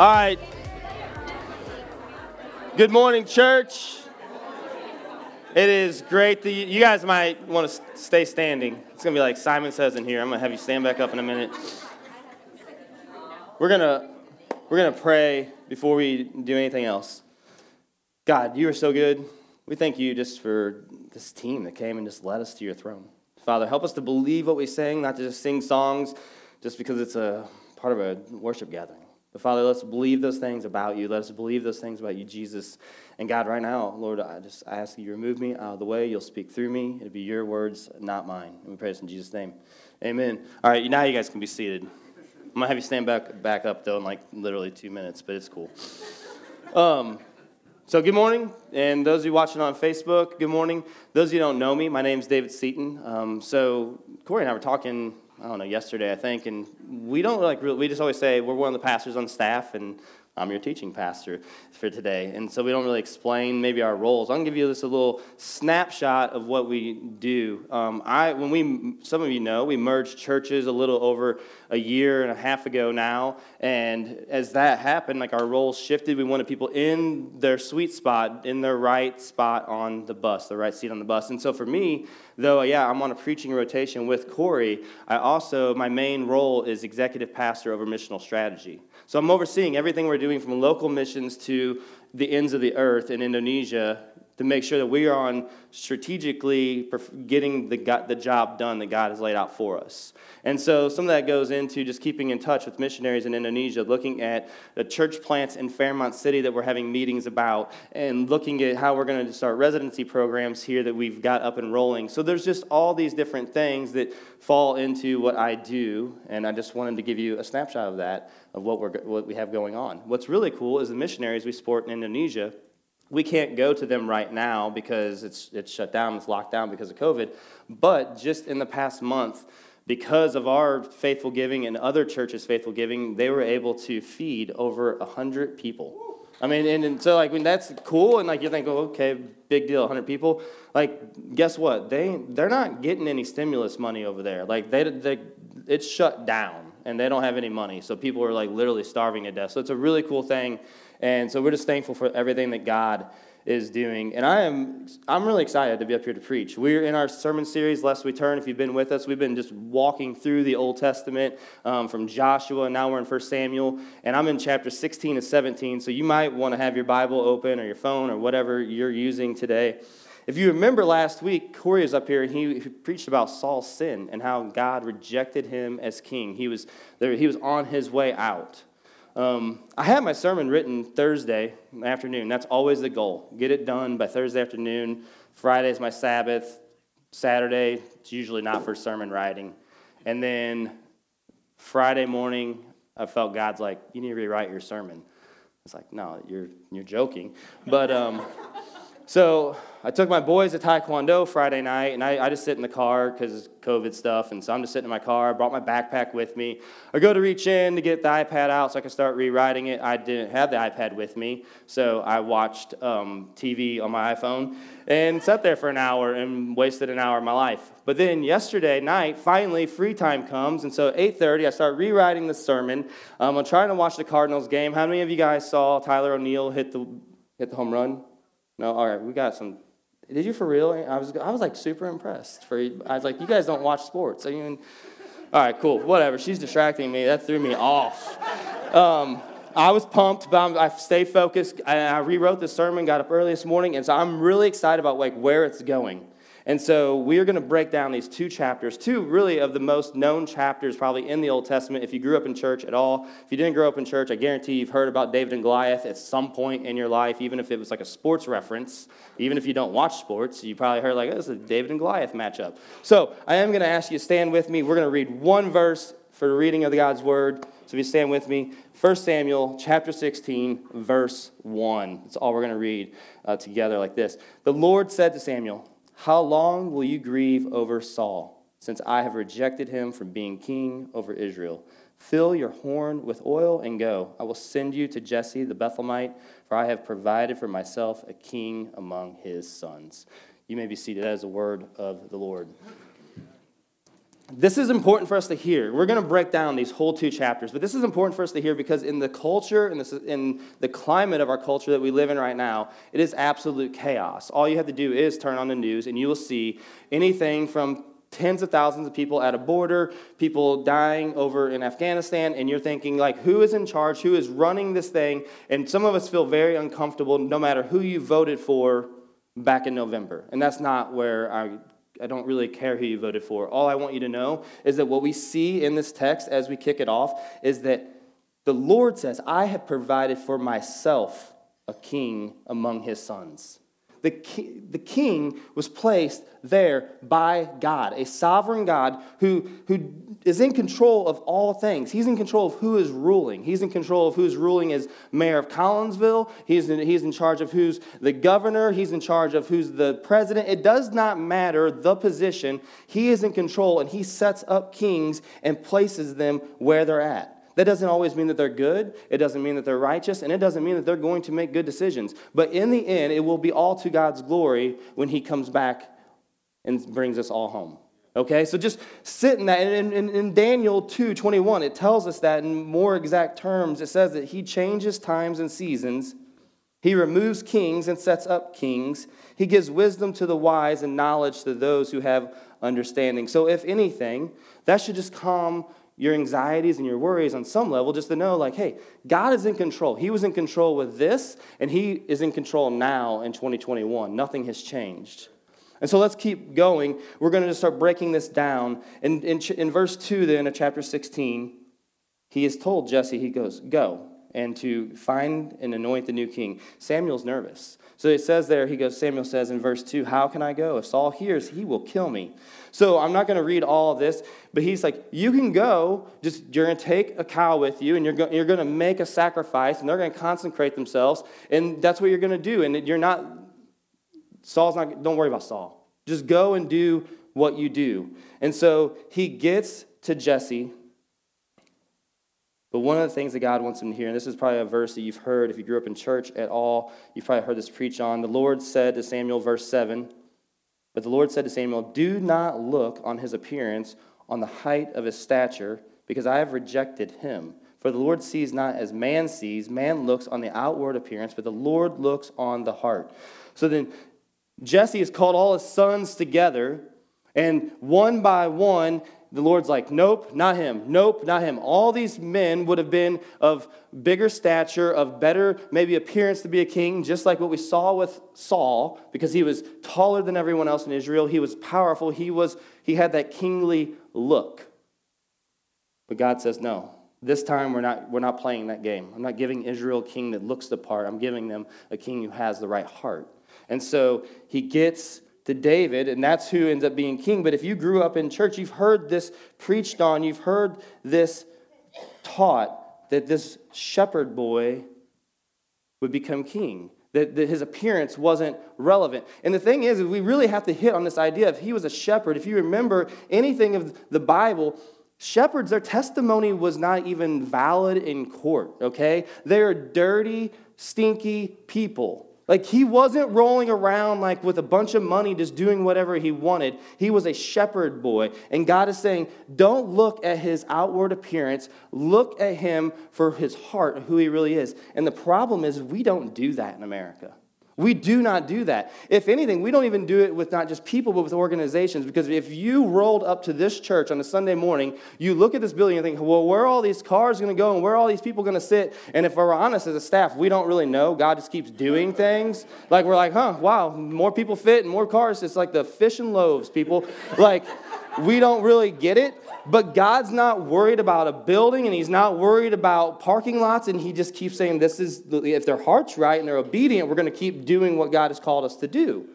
All right. Good morning, church. It is great that you, you guys might want to stay standing. It's going to be like Simon says in here. I'm going to have you stand back up in a minute. We're going to we're going to pray before we do anything else. God, you are so good. We thank you just for this team that came and just led us to your throne. Father, help us to believe what we sing, not to just sing songs just because it's a part of a worship gathering. But Father, let's believe those things about you. Let us believe those things about you, Jesus. And God, right now, Lord, I just I ask you remove me out of the way. You'll speak through me. It'll be your words, not mine. And we pray this in Jesus' name. Amen. All right, now you guys can be seated. I'm gonna have you stand back back up though in like literally two minutes, but it's cool. Um, so good morning, and those of you watching on Facebook, good morning. Those of you don't know me, my name is David Seaton. Um, so Corey and I were talking I don't know, yesterday, I think, and we don't like really, we just always say we're one of the pastors on staff, and I'm your teaching pastor for today. And so we don't really explain maybe our roles. I'm gonna give you this a little snapshot of what we do. Um, I, when we, some of you know, we merged churches a little over a year and a half ago now. And as that happened, like our roles shifted. We wanted people in their sweet spot, in their right spot on the bus, the right seat on the bus. And so for me, though, yeah, I'm on a preaching rotation with Corey, I also, my main role is executive pastor over missional strategy. So I'm overseeing everything we're doing from local missions to the ends of the earth in Indonesia to make sure that we are on strategically getting the, the job done that God has laid out for us. And so some of that goes into just keeping in touch with missionaries in Indonesia, looking at the church plants in Fairmont City that we're having meetings about, and looking at how we're going to start residency programs here that we've got up and rolling. So there's just all these different things that fall into what I do, and I just wanted to give you a snapshot of that, of what, we're, what we have going on. What's really cool is the missionaries we support in Indonesia we can't go to them right now because it's, it's shut down, it's locked down because of COVID. But just in the past month, because of our faithful giving and other churches' faithful giving, they were able to feed over 100 people. I mean, and, and so like when that's cool, and like you think, oh, okay, big deal, 100 people. Like, guess what? They they're not getting any stimulus money over there. Like they, they it's shut down, and they don't have any money. So people are like literally starving to death. So it's a really cool thing and so we're just thankful for everything that God is doing. And I am I'm really excited to be up here to preach. We're in our sermon series, Lest We Turn. If you've been with us, we've been just walking through the Old Testament um, from Joshua, and now we're in 1 Samuel. And I'm in chapter 16 and 17. So you might want to have your Bible open or your phone or whatever you're using today. If you remember last week, Corey is up here and he preached about Saul's sin and how God rejected him as king. He was, there, he was on his way out. Um, I have my sermon written Thursday afternoon. That's always the goal. Get it done by Thursday afternoon. Friday is my Sabbath. Saturday, it's usually not for sermon writing. And then Friday morning, I felt God's like, you need to rewrite your sermon. It's like, no, you're, you're joking. But um, so I took my boys to Taekwondo Friday night, and I, I just sit in the car because COVID stuff, and so I'm just sitting in my car. I brought my backpack with me. I go to reach in to get the iPad out so I can start rewriting it. I didn't have the iPad with me, so I watched um, TV on my iPhone and sat there for an hour and wasted an hour of my life. But then yesterday night, finally, free time comes, and so 8:30, I start rewriting the sermon. Um, I'm trying to watch the Cardinals game. How many of you guys saw Tyler O'Neill hit the hit the home run? No, all right, we got some did you for real? I was, I was like super impressed. For I was like, you guys don't watch sports. I mean, all right, cool, whatever. She's distracting me. That threw me off. Um, I was pumped, but I stay focused. I, I rewrote the sermon, got up early this morning, and so I'm really excited about like where it's going. And so we are going to break down these two chapters, two really of the most known chapters probably in the Old Testament. If you grew up in church at all, if you didn't grow up in church, I guarantee you've heard about David and Goliath at some point in your life, even if it was like a sports reference. Even if you don't watch sports, you probably heard like, oh, this is a David and Goliath matchup. So I am going to ask you to stand with me. We're going to read one verse for the reading of the God's word. So if you stand with me, 1 Samuel chapter 16, verse 1. That's all we're going to read uh, together like this. The Lord said to Samuel, How long will you grieve over Saul, since I have rejected him from being king over Israel? Fill your horn with oil and go. I will send you to Jesse the Bethlehemite, for I have provided for myself a king among his sons. You may be seated as a word of the Lord. This is important for us to hear. We're going to break down these whole two chapters, but this is important for us to hear because in the culture, in, this, in the climate of our culture that we live in right now, it is absolute chaos. All you have to do is turn on the news, and you will see anything from tens of thousands of people at a border, people dying over in Afghanistan, and you're thinking, like, who is in charge? Who is running this thing? And some of us feel very uncomfortable no matter who you voted for back in November. And that's not where I I don't really care who you voted for. All I want you to know is that what we see in this text as we kick it off is that the Lord says, I have provided for myself a king among his sons. The, ki- the king was placed there by God, a sovereign God who, who is in control of all things. He's in control of who is ruling. He's in control of who's ruling as mayor of Collinsville. He's in, he's in charge of who's the governor. He's in charge of who's the president. It does not matter the position. He is in control, and he sets up kings and places them where they're at. That doesn't always mean that they're good. It doesn't mean that they're righteous. And it doesn't mean that they're going to make good decisions. But in the end, it will be all to God's glory when He comes back and brings us all home. Okay, so just sit in that. And in, in, in Daniel 2 21, it tells us that in more exact terms. It says that He changes times and seasons. He removes kings and sets up kings. He gives wisdom to the wise and knowledge to those who have understanding. So, if anything, that should just calm your anxieties and your worries on some level just to know, like, hey, God is in control. He was in control with this, and He is in control now in 2021. Nothing has changed. And so let's keep going. We're going to just start breaking this down. In, in, in verse 2, then, of chapter 16, he is told Jesse, he goes, Go and to find and anoint the new king. Samuel's nervous. So it says there, he goes, Samuel says in verse 2, How can I go? If Saul hears, he will kill me. So I'm not going to read all of this, but he's like, You can go, just you're going to take a cow with you, and you're, go, you're going to make a sacrifice, and they're going to consecrate themselves, and that's what you're going to do. And you're not, Saul's not, don't worry about Saul. Just go and do what you do. And so he gets to Jesse but one of the things that God wants him to hear, and this is probably a verse that you've heard if you grew up in church at all, you've probably heard this preached on. The Lord said to Samuel, verse 7, but the Lord said to Samuel, Do not look on his appearance, on the height of his stature, because I have rejected him. For the Lord sees not as man sees. Man looks on the outward appearance, but the Lord looks on the heart. So then Jesse has called all his sons together, and one by one, the Lord's like, nope, not him. Nope, not him. All these men would have been of bigger stature, of better, maybe appearance to be a king, just like what we saw with Saul, because he was taller than everyone else in Israel. He was powerful. He, was, he had that kingly look. But God says, no. This time we're not, we're not playing that game. I'm not giving Israel a king that looks the part. I'm giving them a king who has the right heart. And so he gets to David, and that's who ends up being king. But if you grew up in church, you've heard this preached on, you've heard this taught that this shepherd boy would become king. That, that his appearance wasn't relevant. And the thing is, is, we really have to hit on this idea of he was a shepherd. If you remember anything of the Bible, shepherds, their testimony was not even valid in court, okay? They are dirty, stinky people. Like he wasn't rolling around like with a bunch of money just doing whatever he wanted. He was a shepherd boy. And God is saying, don't look at his outward appearance, look at him for his heart who he really is. And the problem is we don't do that in America. We do not do that. If anything, we don't even do it with not just people, but with organizations. Because if you rolled up to this church on a Sunday morning, you look at this building and think, well, where are all these cars going to go and where are all these people going to sit? And if we're honest as a staff, we don't really know. God just keeps doing things. Like, we're like, huh, wow, more people fit and more cars. It's like the fish and loaves, people. Like, we don't really get it. But God's not worried about a building and He's not worried about parking lots. And He just keeps saying, This is, if their heart's right and they're obedient, we're going to keep doing what God has called us to do.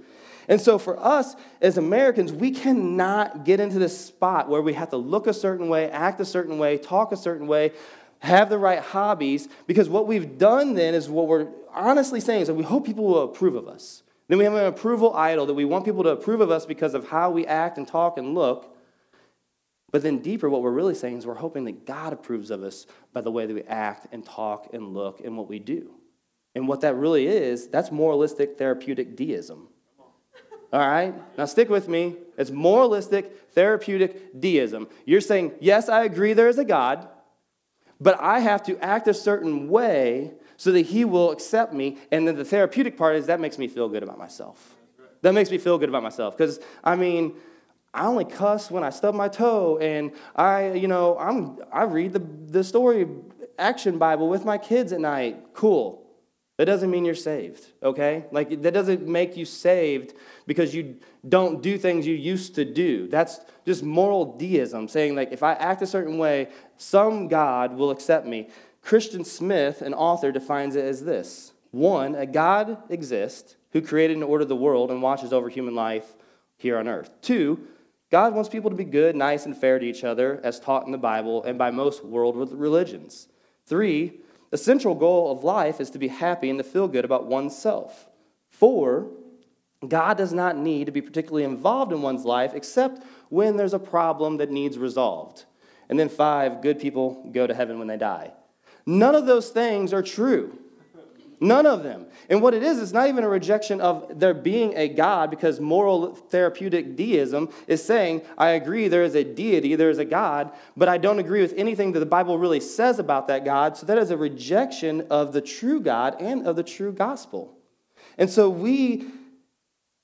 And so for us as Americans, we cannot get into this spot where we have to look a certain way, act a certain way, talk a certain way, have the right hobbies, because what we've done then is what we're honestly saying is that we hope people will approve of us. Then we have an approval idol that we want people to approve of us because of how we act and talk and look. But then, deeper, what we're really saying is we're hoping that God approves of us by the way that we act and talk and look and what we do. And what that really is, that's moralistic therapeutic deism. All right? Now, stick with me. It's moralistic therapeutic deism. You're saying, yes, I agree there is a God, but I have to act a certain way so that He will accept me. And then the therapeutic part is that makes me feel good about myself. That makes me feel good about myself. Because, I mean, I only cuss when I stub my toe, and I, you know, I'm I read the the story action Bible with my kids at night. Cool. That doesn't mean you're saved, okay? Like that doesn't make you saved because you don't do things you used to do. That's just moral deism, saying like if I act a certain way, some God will accept me. Christian Smith, an author, defines it as this: one, a God exists who created and ordered the world and watches over human life here on earth. Two, God wants people to be good, nice, and fair to each other, as taught in the Bible and by most world religions. Three, the central goal of life is to be happy and to feel good about oneself. Four, God does not need to be particularly involved in one's life except when there's a problem that needs resolved. And then five, good people go to heaven when they die. None of those things are true. None of them. And what it is, it's not even a rejection of there being a God because moral therapeutic deism is saying, I agree there is a deity, there is a God, but I don't agree with anything that the Bible really says about that God. So that is a rejection of the true God and of the true gospel. And so we,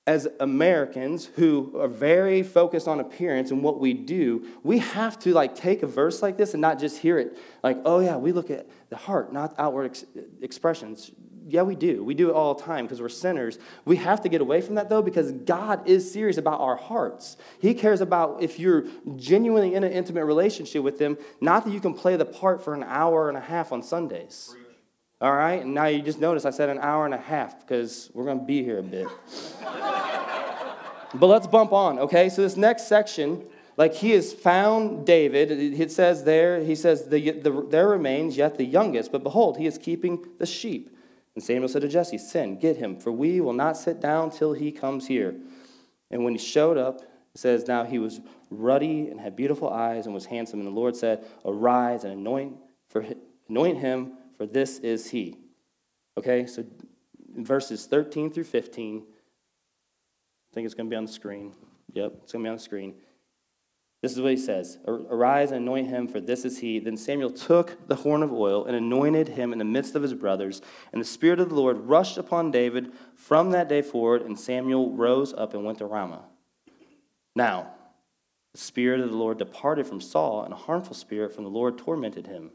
as Americans who are very focused on appearance and what we do, we have to like take a verse like this and not just hear it like, oh yeah, we look at the heart, not outward ex- expressions. Yeah, we do. We do it all the time because we're sinners. We have to get away from that though because God is serious about our hearts. He cares about if you're genuinely in an intimate relationship with Him, not that you can play the part for an hour and a half on Sundays. All right? And now you just notice I said an hour and a half because we're going to be here a bit. but let's bump on, okay? So this next section like he has found David. It says there, he says, the, the, there remains yet the youngest, but behold, he is keeping the sheep. And Samuel said to Jesse, Send, get him, for we will not sit down till he comes here. And when he showed up, it says, Now he was ruddy and had beautiful eyes and was handsome. And the Lord said, Arise and anoint, for, anoint him, for this is he. Okay, so verses 13 through 15. I think it's going to be on the screen. Yep, it's going to be on the screen. This is what he says Arise and anoint him, for this is he. Then Samuel took the horn of oil and anointed him in the midst of his brothers. And the Spirit of the Lord rushed upon David from that day forward, and Samuel rose up and went to Ramah. Now, the Spirit of the Lord departed from Saul, and a harmful spirit from the Lord tormented him.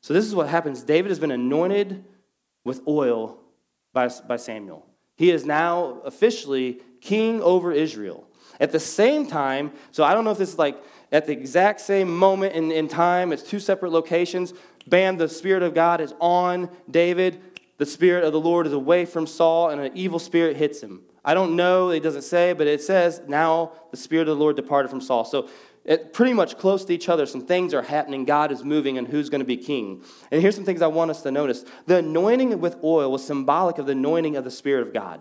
So, this is what happens David has been anointed with oil by, by Samuel. He is now officially king over Israel. At the same time, so I don't know if this is like at the exact same moment in, in time, it's two separate locations. Bam, the Spirit of God is on David. The Spirit of the Lord is away from Saul, and an evil spirit hits him. I don't know, it doesn't say, but it says, now the Spirit of the Lord departed from Saul. So it, pretty much close to each other, some things are happening. God is moving, and who's going to be king. And here's some things I want us to notice. The anointing with oil was symbolic of the anointing of the Spirit of God.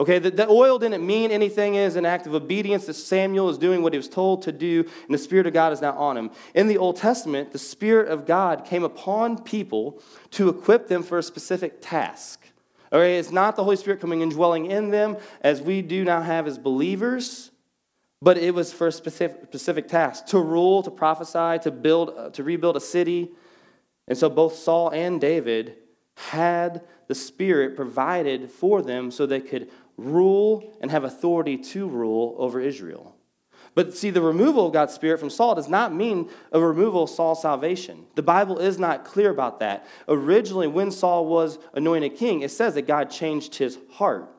Okay, the, the, oil didn't mean anything as an act of obedience that Samuel is doing what he was told to do, and the Spirit of God is now on him. In the Old Testament, the Spirit of God came upon people to equip them for a specific task. Okay, it's not the Holy Spirit coming and dwelling in them as we do now have as believers, but it was for a specific, specific task to rule, to prophesy, to build, uh, to rebuild a city. And so both Saul and David had the Spirit provided for them so they could rule and have authority to rule over Israel. But see, the removal of God's Spirit from Saul does not mean a removal of Saul's salvation. The Bible is not clear about that. Originally, when Saul was anointed king, it says that God changed his heart.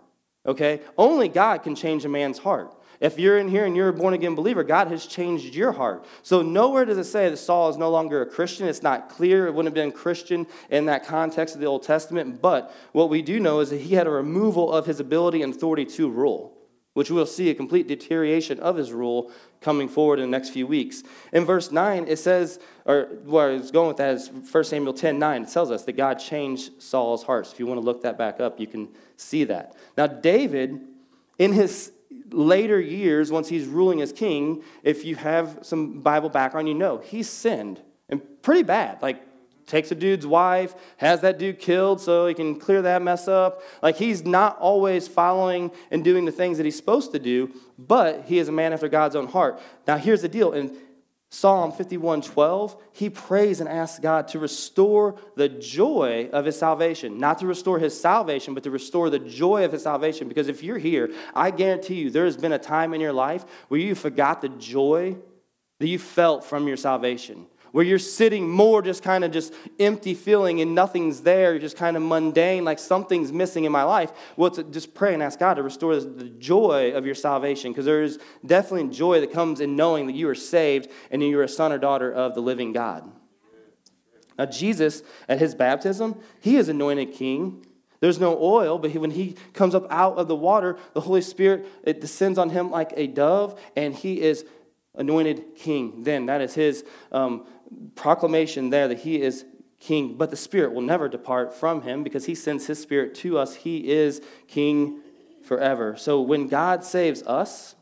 Okay? Only God can change a man's heart. If you're in here and you're a born again believer, God has changed your heart. So nowhere does it say that Saul is no longer a Christian. It's not clear. It wouldn't have been Christian in that context of the Old Testament. But what we do know is that he had a removal of his ability and authority to rule which we'll see a complete deterioration of his rule coming forward in the next few weeks. In verse 9, it says, or where I was going with that is 1 Samuel 10 9. It tells us that God changed Saul's heart. So If you want to look that back up, you can see that. Now, David, in his later years, once he's ruling as king, if you have some Bible background, you know he's sinned and pretty bad. Like takes a dude's wife, has that dude killed so he can clear that mess up. Like he's not always following and doing the things that he's supposed to do, but he is a man after God's own heart. Now here's the deal. In Psalm 51:12, he prays and asks God to restore the joy of his salvation. Not to restore his salvation, but to restore the joy of his salvation. Because if you're here, I guarantee you there has been a time in your life where you forgot the joy that you felt from your salvation where you're sitting more just kind of just empty feeling and nothing's there, you're just kind of mundane, like something's missing in my life. Well, to just pray and ask God to restore the joy of your salvation, because there is definitely joy that comes in knowing that you are saved and you're a son or daughter of the living God. Now, Jesus, at his baptism, he is anointed king. There's no oil, but he, when he comes up out of the water, the Holy Spirit it descends on him like a dove, and he is anointed king. Then that is his um, proclamation there that he is king, but the Spirit will never depart from him because he sends his Spirit to us. He is king forever. So when God saves us,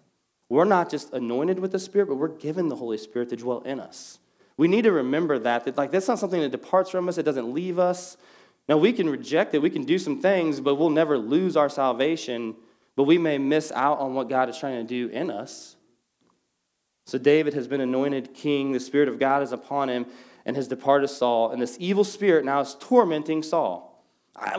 we're not just anointed with the Spirit, but we're given the Holy Spirit to dwell in us. We need to remember that, that like that's not something that departs from us, it doesn't leave us. Now we can reject it, we can do some things, but we'll never lose our salvation, but we may miss out on what God is trying to do in us. So David has been anointed king. The Spirit of God is upon him and has departed Saul. And this evil spirit now is tormenting Saul.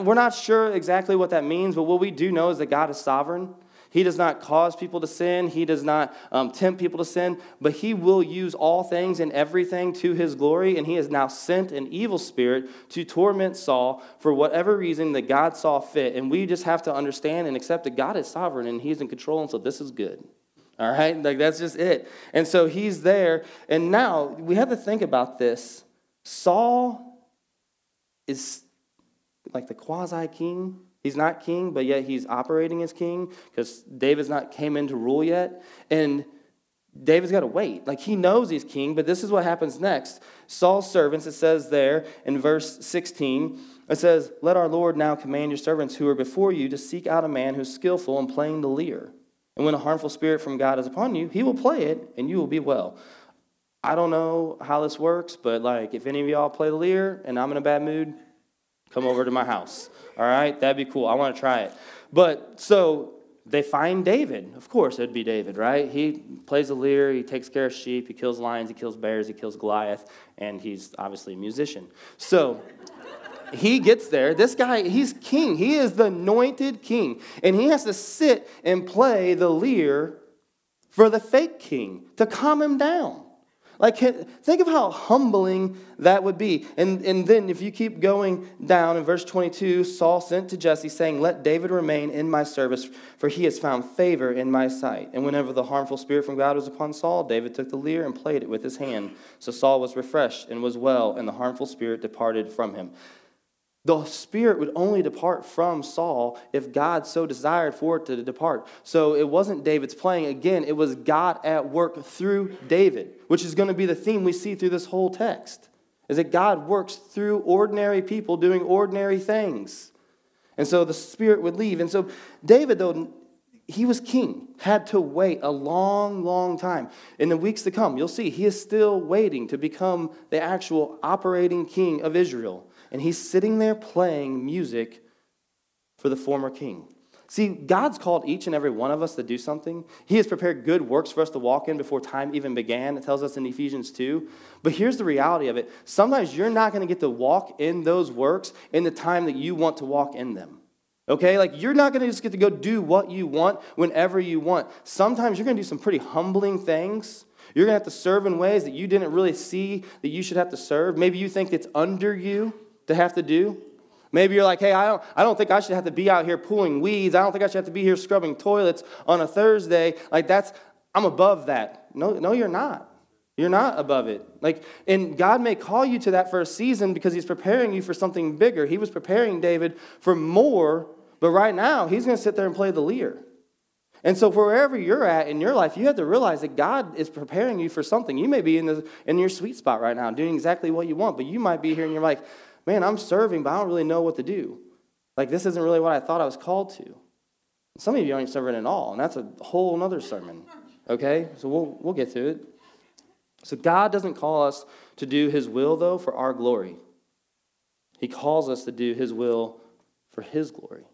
We're not sure exactly what that means, but what we do know is that God is sovereign. He does not cause people to sin. He does not um, tempt people to sin, but He will use all things and everything to His glory. And He has now sent an evil spirit to torment Saul for whatever reason that God saw fit. And we just have to understand and accept that God is sovereign and He's in control, and so this is good. All right? Like that's just it. And so he's there. And now we have to think about this. Saul is like the quasi king. He's not king, but yet he's operating as king because David's not came in to rule yet. And David's got to wait. Like he knows he's king, but this is what happens next. Saul's servants, it says there in verse 16, it says, Let our Lord now command your servants who are before you to seek out a man who's skillful in playing the lyre and when a harmful spirit from God is upon you, he will play it and you will be well. I don't know how this works, but like if any of y'all play the lyre and I'm in a bad mood, come over to my house. All right? That'd be cool. I want to try it. But so they find David. Of course, it'd be David, right? He plays the lyre, he takes care of sheep, he kills lions, he kills bears, he kills Goliath, and he's obviously a musician. So he gets there. This guy, he's king. He is the anointed king. And he has to sit and play the lyre for the fake king to calm him down. Like, think of how humbling that would be. And, and then, if you keep going down in verse 22, Saul sent to Jesse, saying, Let David remain in my service, for he has found favor in my sight. And whenever the harmful spirit from God was upon Saul, David took the lyre and played it with his hand. So Saul was refreshed and was well, and the harmful spirit departed from him. The spirit would only depart from Saul if God so desired for it to depart. So it wasn't David's playing. Again, it was God at work through David, which is going to be the theme we see through this whole text. Is that God works through ordinary people doing ordinary things. And so the spirit would leave. And so David, though, he was king, had to wait a long, long time. In the weeks to come, you'll see he is still waiting to become the actual operating king of Israel and he's sitting there playing music for the former king. See, God's called each and every one of us to do something. He has prepared good works for us to walk in before time even began. It tells us in Ephesians 2. But here's the reality of it sometimes you're not going to get to walk in those works in the time that you want to walk in them. Okay? Like, you're not going to just get to go do what you want whenever you want. Sometimes you're going to do some pretty humbling things. You're going to have to serve in ways that you didn't really see that you should have to serve. Maybe you think it's under you to have to do. Maybe you're like, hey, I don't, I don't think I should have to be out here pulling weeds. I don't think I should have to be here scrubbing toilets on a Thursday. Like, that's, I'm above that. No, no, you're not. You're not above it. Like, and God may call you to that for a season because He's preparing you for something bigger. He was preparing David for more, but right now He's going to sit there and play the lyre. And so, wherever you're at in your life, you have to realize that God is preparing you for something. You may be in, the, in your sweet spot right now, doing exactly what you want, but you might be here and you're like, man, I'm serving, but I don't really know what to do. Like, this isn't really what I thought I was called to. Some of you aren't serving at all, and that's a whole other sermon. Okay? So we'll, we'll get to it. So, God doesn't call us to do His will, though, for our glory. He calls us to do His will for His glory.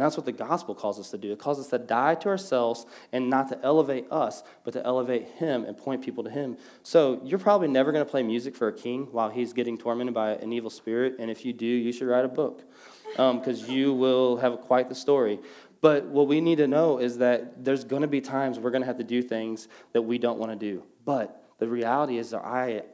And that's what the gospel calls us to do. It calls us to die to ourselves and not to elevate us, but to elevate Him and point people to Him. So you're probably never going to play music for a king while he's getting tormented by an evil spirit. And if you do, you should write a book because um, you will have quite the story. But what we need to know is that there's going to be times we're going to have to do things that we don't want to do. But the reality is that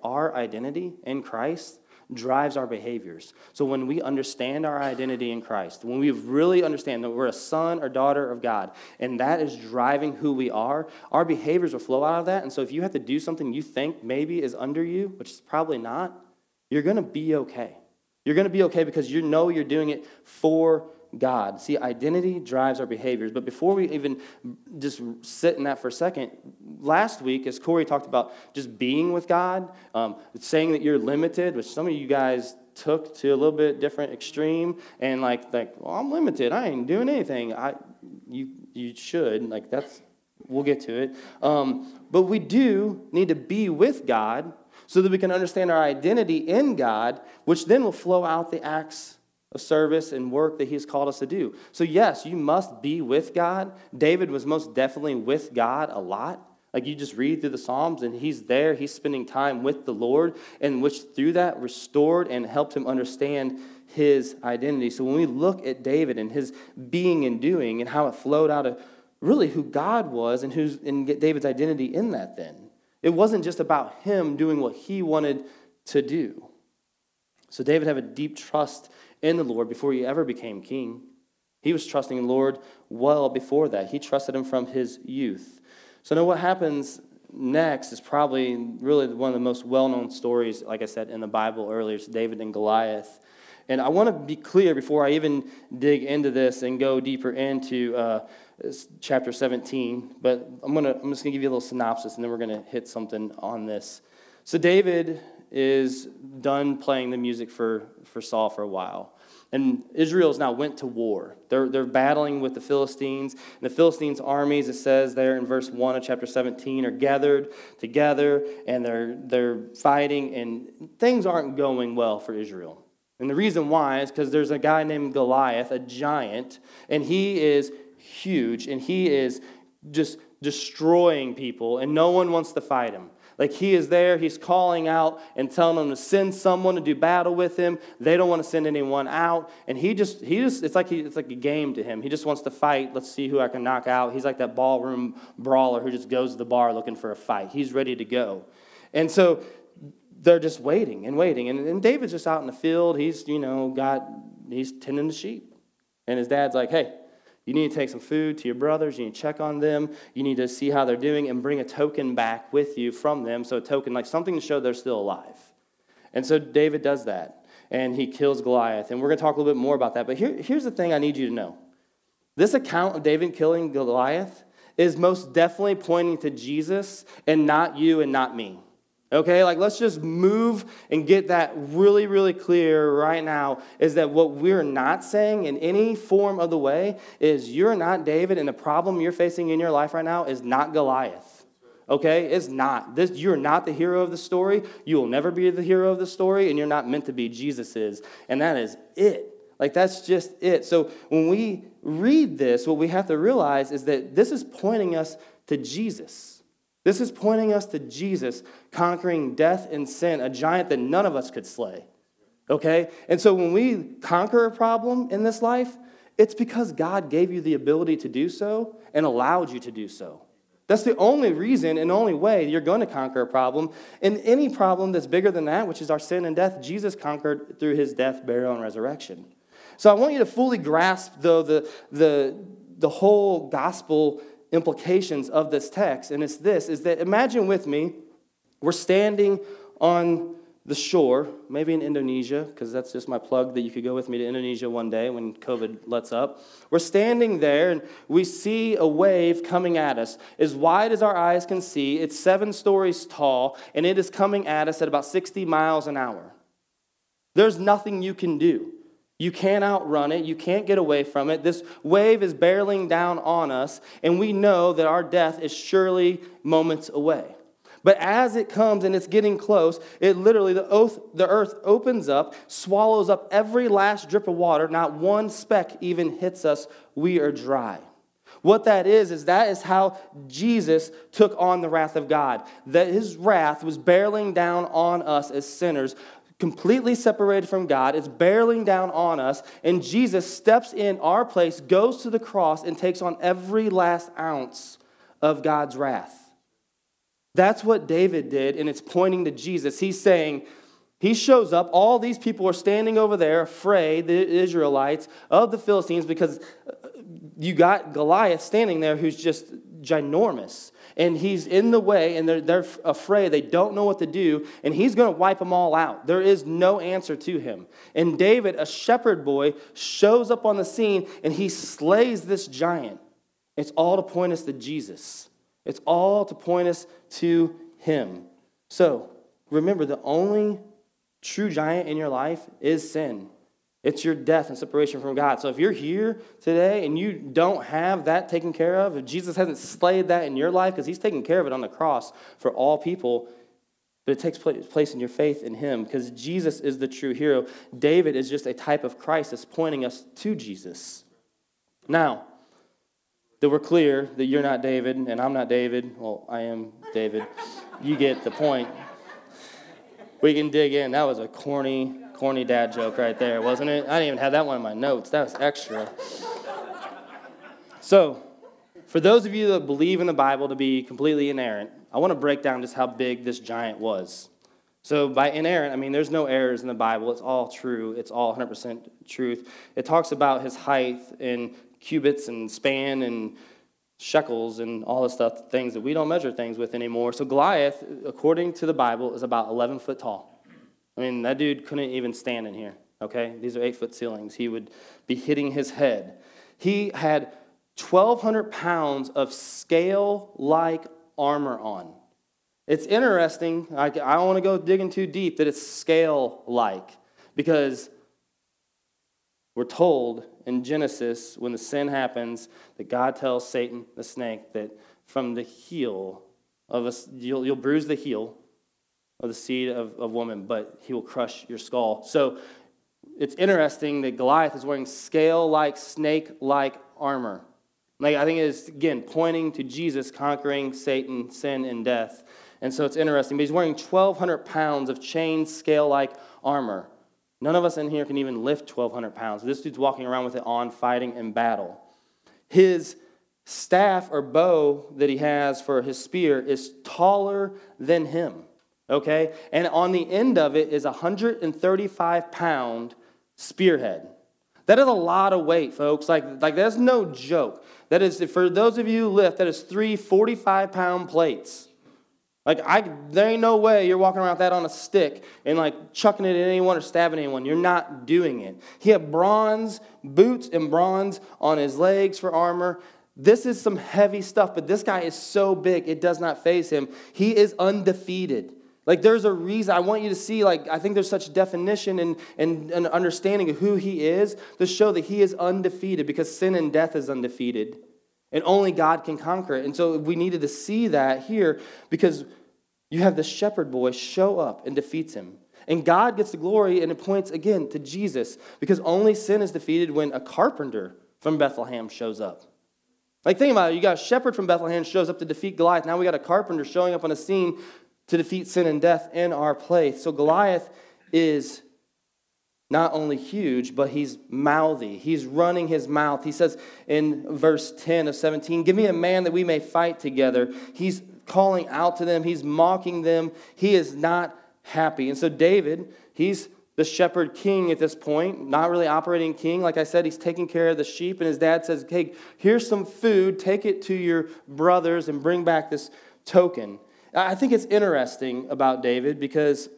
our identity in Christ drives our behaviors. So when we understand our identity in Christ, when we really understand that we're a son or daughter of God, and that is driving who we are, our behaviors will flow out of that. And so if you have to do something you think maybe is under you, which is probably not, you're going to be okay. You're going to be okay because you know you're doing it for God. See, identity drives our behaviors. But before we even just sit in that for a second, last week, as Corey talked about just being with God, um, saying that you're limited, which some of you guys took to a little bit different extreme, and like, like, well, I'm limited. I ain't doing anything. I, you, you should. Like, that's, we'll get to it. Um, but we do need to be with God so that we can understand our identity in God, which then will flow out the acts of service and work that he's called us to do. So, yes, you must be with God. David was most definitely with God a lot. Like you just read through the Psalms and he's there, he's spending time with the Lord, and which through that restored and helped him understand his identity. So, when we look at David and his being and doing and how it flowed out of really who God was and who's get David's identity in that then. It wasn't just about him doing what he wanted to do. So David had a deep trust in the Lord before he ever became king. He was trusting the Lord well before that. He trusted him from his youth. So now what happens next is probably really one of the most well-known stories, like I said in the Bible earlier, it's David and Goliath. And I want to be clear before I even dig into this and go deeper into uh, chapter 17, but I'm, gonna, I'm just going to give you a little synopsis and then we're going to hit something on this. So David is done playing the music for, for Saul for a while. And Israel's now went to war. They're, they're battling with the Philistines. And the Philistines' armies, it says there in verse 1 of chapter 17, are gathered together and they're, they're fighting, and things aren't going well for Israel. And the reason why is because there's a guy named Goliath, a giant, and he is huge, and he is just destroying people, and no one wants to fight him. Like he is there, he's calling out and telling them to send someone to do battle with him. They don't want to send anyone out. And he just, he just, it's like he, it's like a game to him. He just wants to fight. Let's see who I can knock out. He's like that ballroom brawler who just goes to the bar looking for a fight. He's ready to go. And so they're just waiting and waiting. And, and David's just out in the field. He's, you know, got, he's tending the sheep. And his dad's like, hey, you need to take some food to your brothers. You need to check on them. You need to see how they're doing and bring a token back with you from them. So, a token, like something to show they're still alive. And so, David does that. And he kills Goliath. And we're going to talk a little bit more about that. But here, here's the thing I need you to know this account of David killing Goliath is most definitely pointing to Jesus and not you and not me. Okay, like let's just move and get that really, really clear right now is that what we're not saying in any form of the way is you're not David, and the problem you're facing in your life right now is not Goliath. Okay, it's not. This, you're not the hero of the story. You will never be the hero of the story, and you're not meant to be. Jesus is. And that is it. Like, that's just it. So, when we read this, what we have to realize is that this is pointing us to Jesus. This is pointing us to Jesus conquering death and sin, a giant that none of us could slay. Okay? And so, when we conquer a problem in this life, it's because God gave you the ability to do so and allowed you to do so. That's the only reason and only way you're going to conquer a problem. And any problem that's bigger than that, which is our sin and death, Jesus conquered through his death, burial, and resurrection. So I want you to fully grasp, though, the, the, the whole gospel implications of this text. And it's this is that imagine with me, we're standing on the shore, maybe in Indonesia, because that's just my plug that you could go with me to Indonesia one day when COVID lets up. We're standing there and we see a wave coming at us, as wide as our eyes can see. It's seven stories tall, and it is coming at us at about 60 miles an hour. There's nothing you can do. You can't outrun it. You can't get away from it. This wave is barreling down on us, and we know that our death is surely moments away. But as it comes and it's getting close, it literally, the, oath, the earth opens up, swallows up every last drip of water. Not one speck even hits us. We are dry. What that is, is that is how Jesus took on the wrath of God. That his wrath was barreling down on us as sinners, completely separated from God. It's barreling down on us. And Jesus steps in our place, goes to the cross, and takes on every last ounce of God's wrath. That's what David did, and it's pointing to Jesus. He's saying, he shows up, all these people are standing over there, afraid, the Israelites, of the Philistines, because you got Goliath standing there who's just ginormous. And he's in the way, and they're, they're afraid. They don't know what to do, and he's going to wipe them all out. There is no answer to him. And David, a shepherd boy, shows up on the scene, and he slays this giant. It's all to point us to Jesus. It's all to point us to Him. So remember, the only true giant in your life is sin. It's your death and separation from God. So if you're here today and you don't have that taken care of, if Jesus hasn't slayed that in your life, because He's taken care of it on the cross for all people, but it takes place in your faith in Him because Jesus is the true hero. David is just a type of Christ that's pointing us to Jesus. Now, that we're clear that you're not David and I'm not David. Well, I am David. You get the point. We can dig in. That was a corny, corny dad joke right there, wasn't it? I didn't even have that one in my notes. That was extra. So, for those of you that believe in the Bible to be completely inerrant, I want to break down just how big this giant was. So, by inerrant, I mean there's no errors in the Bible. It's all true, it's all 100% truth. It talks about his height and cubits and span and shekels and all the stuff, things that we don't measure things with anymore. So Goliath, according to the Bible, is about 11 foot tall. I mean, that dude couldn't even stand in here, okay? These are eight foot ceilings. He would be hitting his head. He had 1,200 pounds of scale like armor on. It's interesting. I, I don't want to go digging too deep that it's scale like because we're told in Genesis, when the sin happens, that God tells Satan, the snake, that from the heel of us, you'll, you'll bruise the heel of the seed of, of woman, but he will crush your skull. So it's interesting that Goliath is wearing scale like, snake like armor. Like, I think it is, again, pointing to Jesus conquering Satan, sin, and death. And so it's interesting. But he's wearing 1,200 pounds of chain scale like armor. None of us in here can even lift 1,200 pounds. This dude's walking around with it on, fighting in battle. His staff or bow that he has for his spear is taller than him, okay? And on the end of it is a 135 pound spearhead. That is a lot of weight, folks. Like, like that's no joke. That is, for those of you who lift, that is three 45 pound plates. Like, I, there ain't no way you're walking around with that on a stick and like chucking it at anyone or stabbing anyone. You're not doing it. He had bronze boots and bronze on his legs for armor. This is some heavy stuff, but this guy is so big, it does not faze him. He is undefeated. Like, there's a reason. I want you to see, like, I think there's such definition and, and, and understanding of who he is to show that he is undefeated because sin and death is undefeated. And only God can conquer it. And so we needed to see that here because you have the shepherd boy show up and defeats him. And God gets the glory, and it points again to Jesus because only sin is defeated when a carpenter from Bethlehem shows up. Like, think about it. You got a shepherd from Bethlehem shows up to defeat Goliath. Now we got a carpenter showing up on a scene to defeat sin and death in our place. So Goliath is not only huge, but he's mouthy. He's running his mouth. He says in verse 10 of 17, Give me a man that we may fight together. He's calling out to them, he's mocking them. He is not happy. And so David, he's the shepherd king at this point, not really operating king. Like I said, he's taking care of the sheep, and his dad says, Hey, here's some food, take it to your brothers and bring back this token. I think it's interesting about David because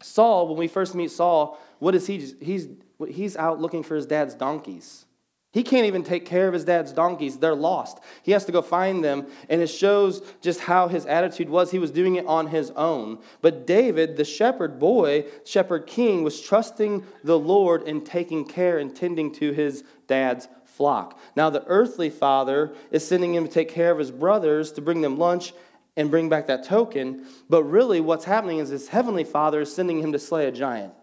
Saul, when we first meet Saul, what is he? He's, he's out looking for his dad's donkeys. He can't even take care of his dad's donkeys. They're lost. He has to go find them, and it shows just how his attitude was. He was doing it on his own. But David, the shepherd boy, shepherd king, was trusting the Lord and taking care and tending to his dad's flock. Now, the earthly father is sending him to take care of his brothers, to bring them lunch and bring back that token. But really, what's happening is his heavenly father is sending him to slay a giant.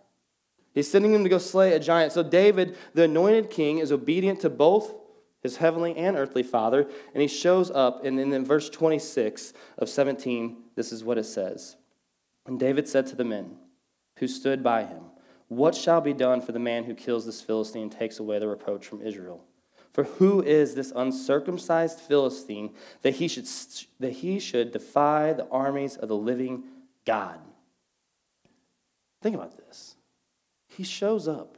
He's sending him to go slay a giant. So David, the anointed king, is obedient to both his heavenly and earthly father, and he shows up, and in verse 26 of 17, this is what it says. And David said to the men who stood by him, What shall be done for the man who kills this Philistine and takes away the reproach from Israel? For who is this uncircumcised Philistine that he should, that he should defy the armies of the living God? Think about this. He shows up.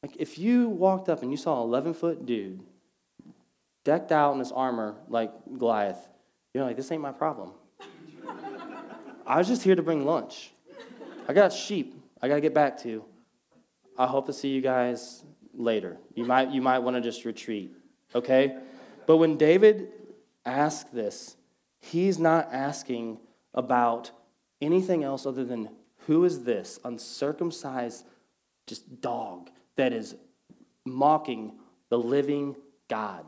Like if you walked up and you saw an 11 foot dude decked out in his armor like Goliath, you're like, this ain't my problem. I was just here to bring lunch. I got sheep I got to get back to. I hope to see you guys later. You might, you might want to just retreat, okay? But when David asked this, he's not asking about anything else other than who is this uncircumcised just dog that is mocking the living God.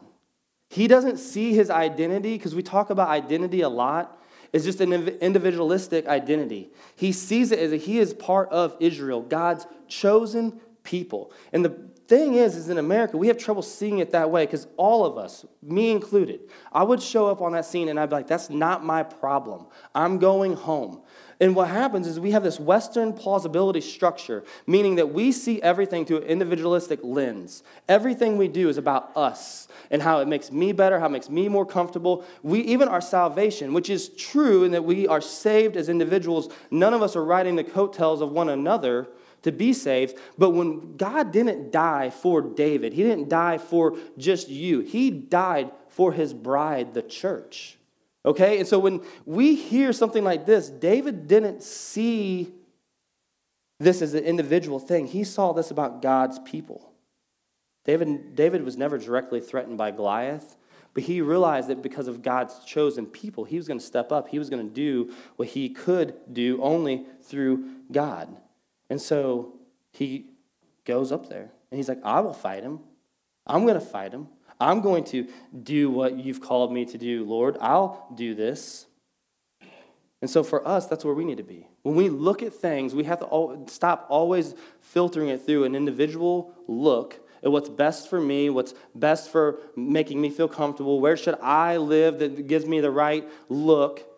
He doesn't see his identity, because we talk about identity a lot. It's just an individualistic identity. He sees it as a, he is part of Israel, God's chosen people. And the thing is, is in America, we have trouble seeing it that way because all of us, me included, I would show up on that scene and I'd be like, that's not my problem. I'm going home. And what happens is we have this Western plausibility structure, meaning that we see everything through an individualistic lens. Everything we do is about us and how it makes me better, how it makes me more comfortable. We even our salvation, which is true in that we are saved as individuals. None of us are riding the coattails of one another to be saved. But when God didn't die for David, He didn't die for just you, He died for His bride, the church. Okay? And so when we hear something like this, David didn't see this as an individual thing, he saw this about God's people. David, David was never directly threatened by Goliath, but he realized that because of God's chosen people, he was going to step up. He was going to do what he could do only through God. And so he goes up there and he's like, I will fight him. I'm going to fight him. I'm going to do what you've called me to do, Lord. I'll do this. And so for us, that's where we need to be. When we look at things, we have to stop always filtering it through an individual look at what's best for me, what's best for making me feel comfortable, where should I live that gives me the right look.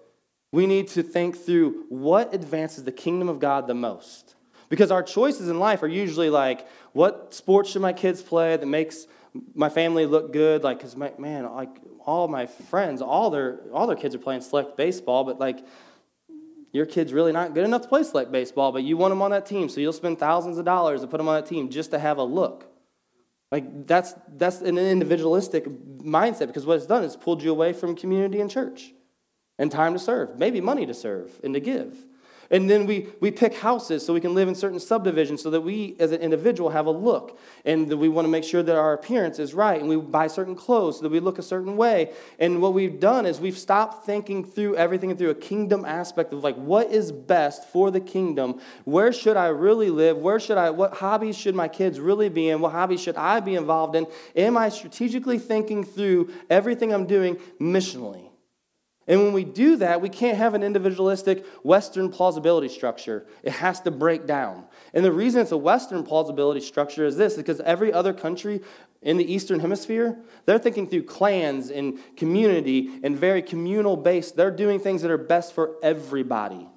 We need to think through what advances the kingdom of God the most. Because our choices in life are usually like, what sports should my kids play that makes my family look good, like, cause man, like all my friends, all their all their kids are playing select baseball, but like your kid's really not good enough to play select baseball, but you want them on that team, so you'll spend thousands of dollars to put them on that team just to have a look. Like that's that's an individualistic mindset because what it's done is pulled you away from community and church and time to serve, maybe money to serve and to give. And then we, we pick houses so we can live in certain subdivisions so that we, as an individual, have a look. And we want to make sure that our appearance is right. And we buy certain clothes so that we look a certain way. And what we've done is we've stopped thinking through everything through a kingdom aspect of like, what is best for the kingdom? Where should I really live? Where should I, what hobbies should my kids really be in? What hobbies should I be involved in? Am I strategically thinking through everything I'm doing missionally? And when we do that, we can't have an individualistic Western plausibility structure. It has to break down. And the reason it's a Western plausibility structure is this because every other country in the Eastern Hemisphere, they're thinking through clans and community and very communal based. They're doing things that are best for everybody.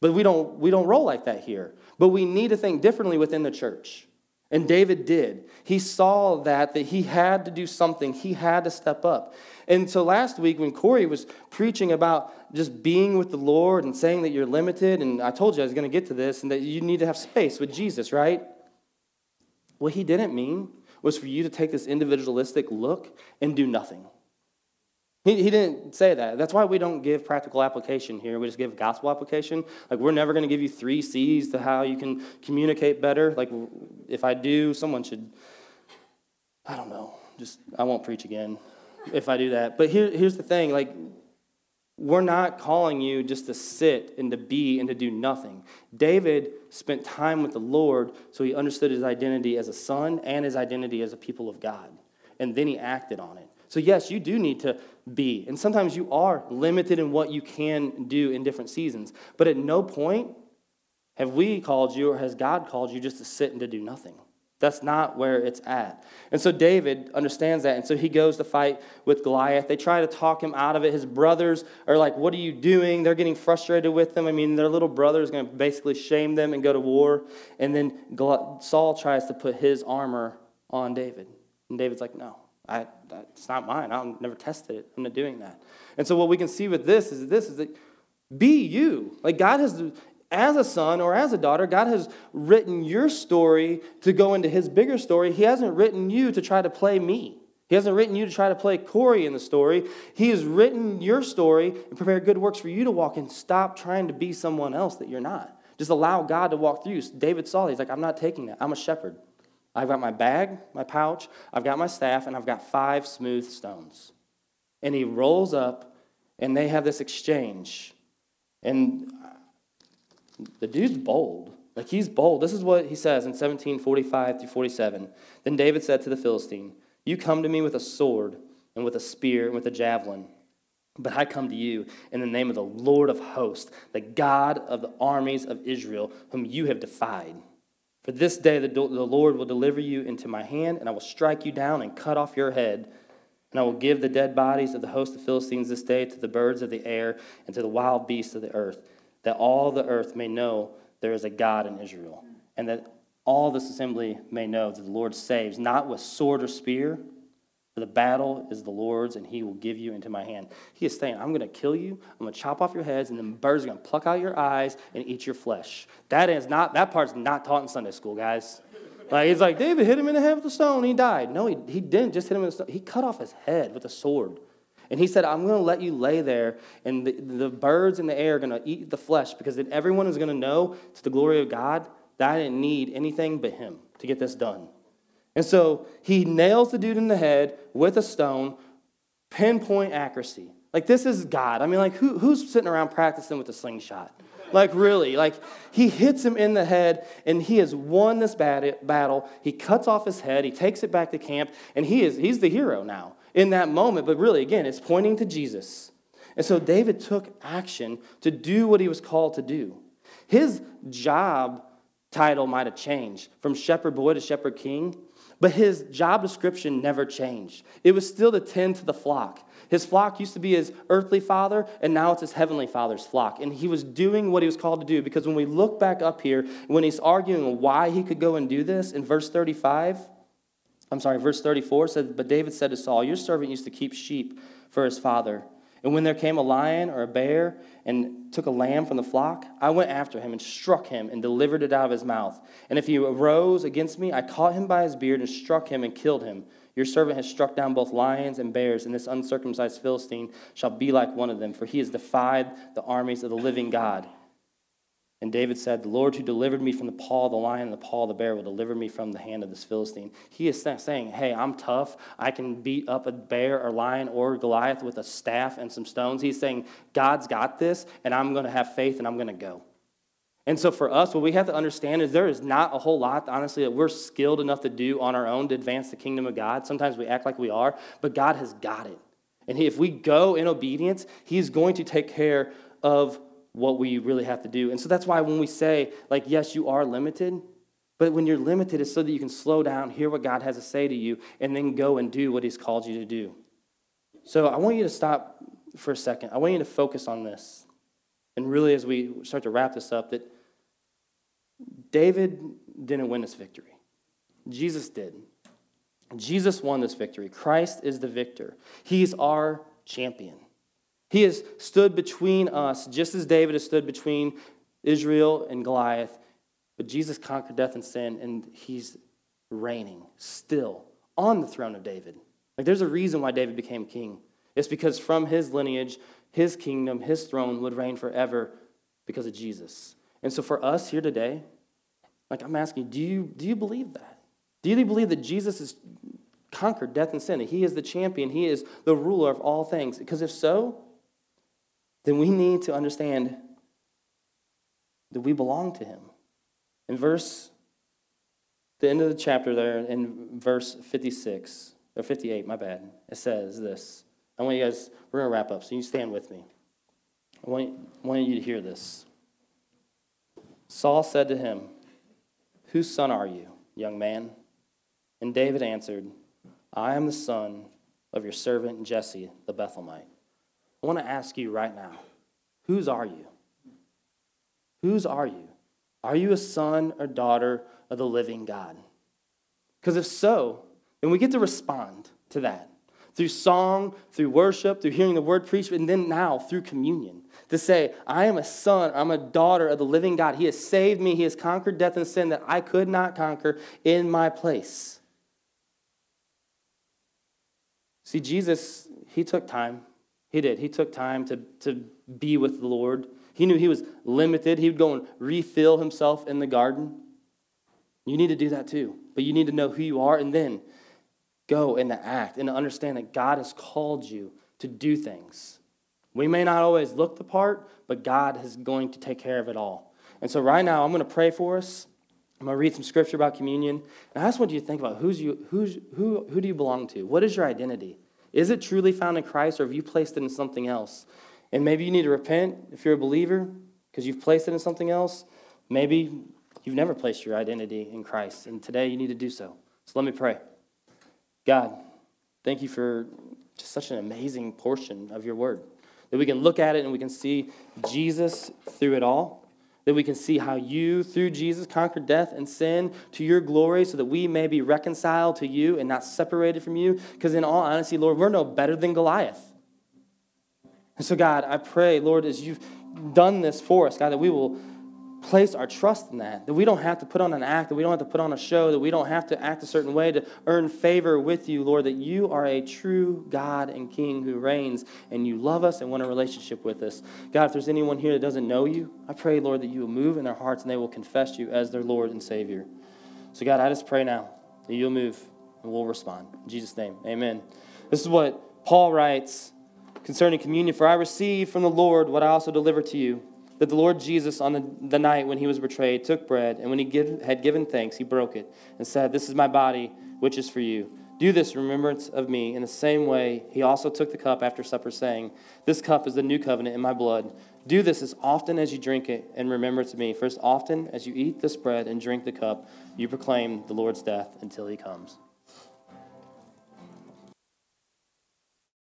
But we don't, we don't roll like that here. But we need to think differently within the church. And David did. He saw that, that he had to do something, he had to step up. And so last week, when Corey was preaching about just being with the Lord and saying that you're limited, and I told you I was going to get to this, and that you need to have space with Jesus, right? What he didn't mean was for you to take this individualistic look and do nothing. He, he didn't say that. That's why we don't give practical application here. We just give gospel application. Like, we're never going to give you three C's to how you can communicate better. Like, if I do, someone should, I don't know, just, I won't preach again if I do that. But here, here's the thing like, we're not calling you just to sit and to be and to do nothing. David spent time with the Lord so he understood his identity as a son and his identity as a people of God. And then he acted on it. So, yes, you do need to be. And sometimes you are limited in what you can do in different seasons. But at no point have we called you or has God called you just to sit and to do nothing. That's not where it's at. And so David understands that. And so he goes to fight with Goliath. They try to talk him out of it. His brothers are like, What are you doing? They're getting frustrated with him. I mean, their little brother is going to basically shame them and go to war. And then Saul tries to put his armor on David. And David's like, No, I, that's not mine. I'll never tested it. I'm not doing that. And so what we can see with this is this is that be you. Like God has as a son or as a daughter, God has written your story to go into his bigger story. He hasn't written you to try to play me. He hasn't written you to try to play Corey in the story. He has written your story and prepared good works for you to walk in. Stop trying to be someone else that you're not. Just allow God to walk through you. David saw, he's like, I'm not taking that. I'm a shepherd. I've got my bag, my pouch, I've got my staff, and I've got five smooth stones. And he rolls up, and they have this exchange. And the dude's bold. Like he's bold. This is what he says in 1745 through 47. Then David said to the Philistine, You come to me with a sword and with a spear and with a javelin. But I come to you in the name of the Lord of hosts, the God of the armies of Israel, whom you have defied. For this day the, the Lord will deliver you into my hand, and I will strike you down and cut off your head. And I will give the dead bodies of the host of Philistines this day to the birds of the air and to the wild beasts of the earth that all the earth may know there is a God in Israel, and that all this assembly may know that the Lord saves, not with sword or spear, for the battle is the Lord's, and he will give you into my hand. He is saying, I'm going to kill you, I'm going to chop off your heads, and then birds are going to pluck out your eyes and eat your flesh. That is not, that part's not taught in Sunday school, guys. Like, he's like, David hit him in the head with a stone, he died. No, he, he didn't just hit him with a stone. He cut off his head with a sword. And he said, I'm going to let you lay there, and the, the birds in the air are going to eat the flesh because then everyone is going to know to the glory of God that I didn't need anything but him to get this done. And so he nails the dude in the head with a stone, pinpoint accuracy. Like, this is God. I mean, like, who, who's sitting around practicing with a slingshot? Like, really. Like, he hits him in the head, and he has won this battle. He cuts off his head, he takes it back to camp, and he is, he's the hero now in that moment, but really, again, it's pointing to Jesus. And so David took action to do what he was called to do. His job title might have changed from shepherd boy to shepherd king, but his job description never changed. It was still to tend to the flock. His flock used to be his earthly father, and now it's his heavenly father's flock. And he was doing what he was called to do because when we look back up here, when he's arguing why he could go and do this, in verse 35, I'm sorry, verse 34 said, But David said to Saul, Your servant used to keep sheep for his father. And when there came a lion or a bear and took a lamb from the flock, I went after him and struck him and delivered it out of his mouth. And if he arose against me, I caught him by his beard and struck him and killed him. Your servant has struck down both lions and bears, and this uncircumcised Philistine shall be like one of them, for he has defied the armies of the living God. And David said, The Lord who delivered me from the paw of the lion and the paw of the bear will deliver me from the hand of this Philistine. He is saying, Hey, I'm tough. I can beat up a bear or lion or Goliath with a staff and some stones. He's saying, God's got this, and I'm going to have faith and I'm going to go. And so for us, what we have to understand is there is not a whole lot, honestly, that we're skilled enough to do on our own to advance the kingdom of God. Sometimes we act like we are, but God has got it. And if we go in obedience, he's going to take care of what we really have to do. And so that's why when we say, like, yes, you are limited, but when you're limited, it's so that you can slow down, hear what God has to say to you, and then go and do what he's called you to do. So I want you to stop for a second. I want you to focus on this. And really, as we start to wrap this up, that David didn't win this victory, Jesus did. Jesus won this victory. Christ is the victor, He's our champion. He has stood between us, just as David has stood between Israel and Goliath. But Jesus conquered death and sin, and He's reigning still on the throne of David. Like, there's a reason why David became king. It's because from his lineage, his kingdom, his throne would reign forever because of Jesus. And so, for us here today, like I'm asking, do you, do you believe that? Do you believe that Jesus has conquered death and sin? He is the champion, he is the ruler of all things? Because if so, then we need to understand that we belong to him. In verse, the end of the chapter there, in verse 56, or 58, my bad, it says this. I want you guys, we're going to wrap up, so you stand with me. I want, I want you to hear this. Saul said to him, Whose son are you, young man? And David answered, I am the son of your servant Jesse the Bethlehemite. I want to ask you right now, whose are you? Whose are you? Are you a son or daughter of the living God? Because if so, then we get to respond to that through song, through worship, through hearing the word preached, and then now through communion. To say, I am a son, I'm a daughter of the living God. He has saved me, He has conquered death and sin that I could not conquer in my place. See, Jesus, He took time. He did. He took time to, to be with the Lord. He knew He was limited. He would go and refill Himself in the garden. You need to do that too. But you need to know who you are and then go and act and understand that God has called you to do things. We may not always look the part, but God is going to take care of it all. And so, right now, I'm going to pray for us. I'm going to read some scripture about communion. And I just want you to think about who's you, who's, who, who do you belong to? What is your identity? Is it truly found in Christ, or have you placed it in something else? And maybe you need to repent if you're a believer because you've placed it in something else. Maybe you've never placed your identity in Christ, and today you need to do so. So let me pray. God, thank you for just such an amazing portion of your word. That we can look at it and we can see Jesus through it all. That we can see how you, through Jesus, conquered death and sin to your glory so that we may be reconciled to you and not separated from you. Because, in all honesty, Lord, we're no better than Goliath. And so, God, I pray, Lord, as you've done this for us, God, that we will place our trust in that. That we don't have to put on an act, that we don't have to put on a show, that we don't have to act a certain way to earn favor with you, Lord, that you are a true God and King who reigns and you love us and want a relationship with us. God, if there's anyone here that doesn't know you, I pray, Lord, that you will move in their hearts and they will confess you as their Lord and Savior. So, God, I just pray now that you'll move and we'll respond. In Jesus' name, amen. This is what Paul writes concerning communion For I received from the Lord what I also delivered to you that the Lord Jesus, on the, the night when he was betrayed, took bread, and when he give, had given thanks, he broke it and said, This is my body, which is for you. Do this in remembrance of me. In the same way, he also took the cup after supper, saying, This cup is the new covenant in my blood. Do this as often as you drink it in remembrance of me. For as often as you eat this bread and drink the cup, you proclaim the Lord's death until he comes.